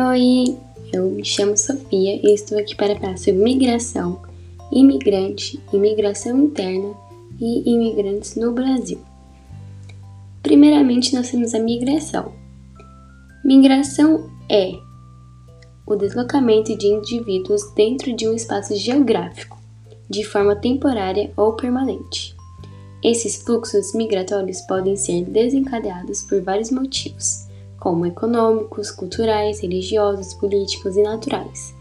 Oi, eu me chamo Sofia e estou aqui para falar sobre migração, imigrante, imigração interna e imigrantes no Brasil. Primeiramente, nós temos a migração. Migração é o deslocamento de indivíduos dentro de um espaço geográfico, de forma temporária ou permanente. Esses fluxos migratórios podem ser desencadeados por vários motivos como econômicos, culturais, religiosos, políticos e naturais.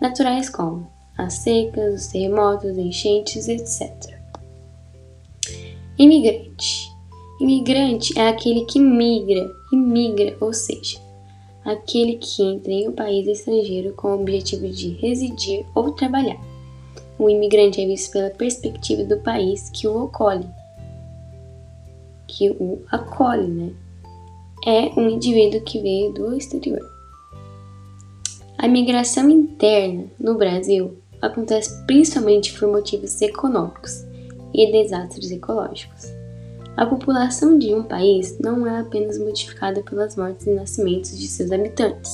Naturais como as secas, os terremotos, enchentes, etc. Imigrante. Imigrante é aquele que migra, imigra, ou seja, aquele que entra em um país estrangeiro com o objetivo de residir ou trabalhar. O imigrante é visto pela perspectiva do país que o acolhe, que o acolhe, né? É um indivíduo que veio do exterior. A migração interna no Brasil acontece principalmente por motivos econômicos e desastres ecológicos. A população de um país não é apenas modificada pelas mortes e nascimentos de seus habitantes.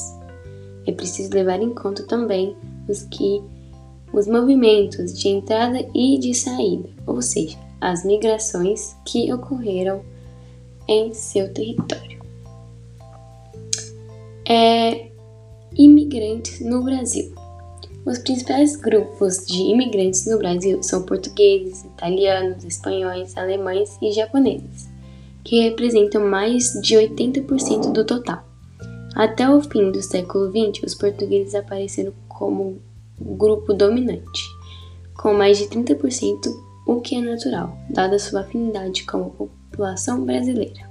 É preciso levar em conta também os que os movimentos de entrada e de saída, ou seja, as migrações que ocorreram em seu território imigrantes no Brasil. Os principais grupos de imigrantes no Brasil são portugueses, italianos, espanhóis, alemães e japoneses, que representam mais de 80% do total. Até o fim do século XX, os portugueses apareceram como grupo dominante, com mais de 30%, o que é natural, dada sua afinidade com a população brasileira.